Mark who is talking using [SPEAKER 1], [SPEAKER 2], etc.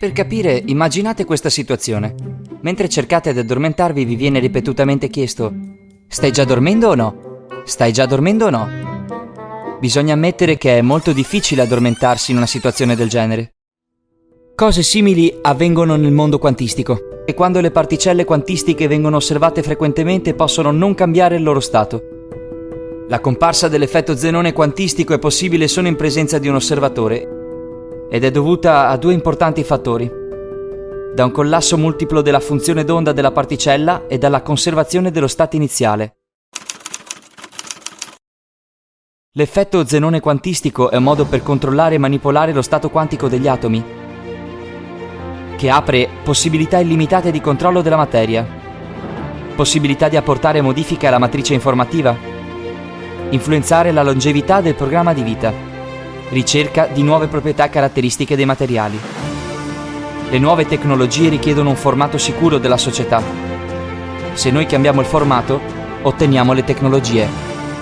[SPEAKER 1] Per capire, immaginate questa situazione. Mentre cercate di addormentarvi vi viene ripetutamente chiesto Stai già dormendo o no? Stai già dormendo o no? Bisogna ammettere che è molto difficile addormentarsi in una situazione del genere. Cose simili avvengono nel mondo quantistico e quando le particelle quantistiche vengono osservate frequentemente possono non cambiare il loro stato. La comparsa dell'effetto zenone quantistico è possibile solo in presenza di un osservatore ed è dovuta a due importanti fattori. Da un collasso multiplo della funzione d'onda della particella e dalla conservazione dello stato iniziale. L'effetto zenone quantistico è un modo per controllare e manipolare lo stato quantico degli atomi, che apre possibilità illimitate di controllo della materia, possibilità di apportare modifiche alla matrice informativa, influenzare la longevità del programma di vita ricerca di nuove proprietà caratteristiche dei materiali. Le nuove tecnologie richiedono un formato sicuro della società. Se noi cambiamo il formato, otteniamo le tecnologie.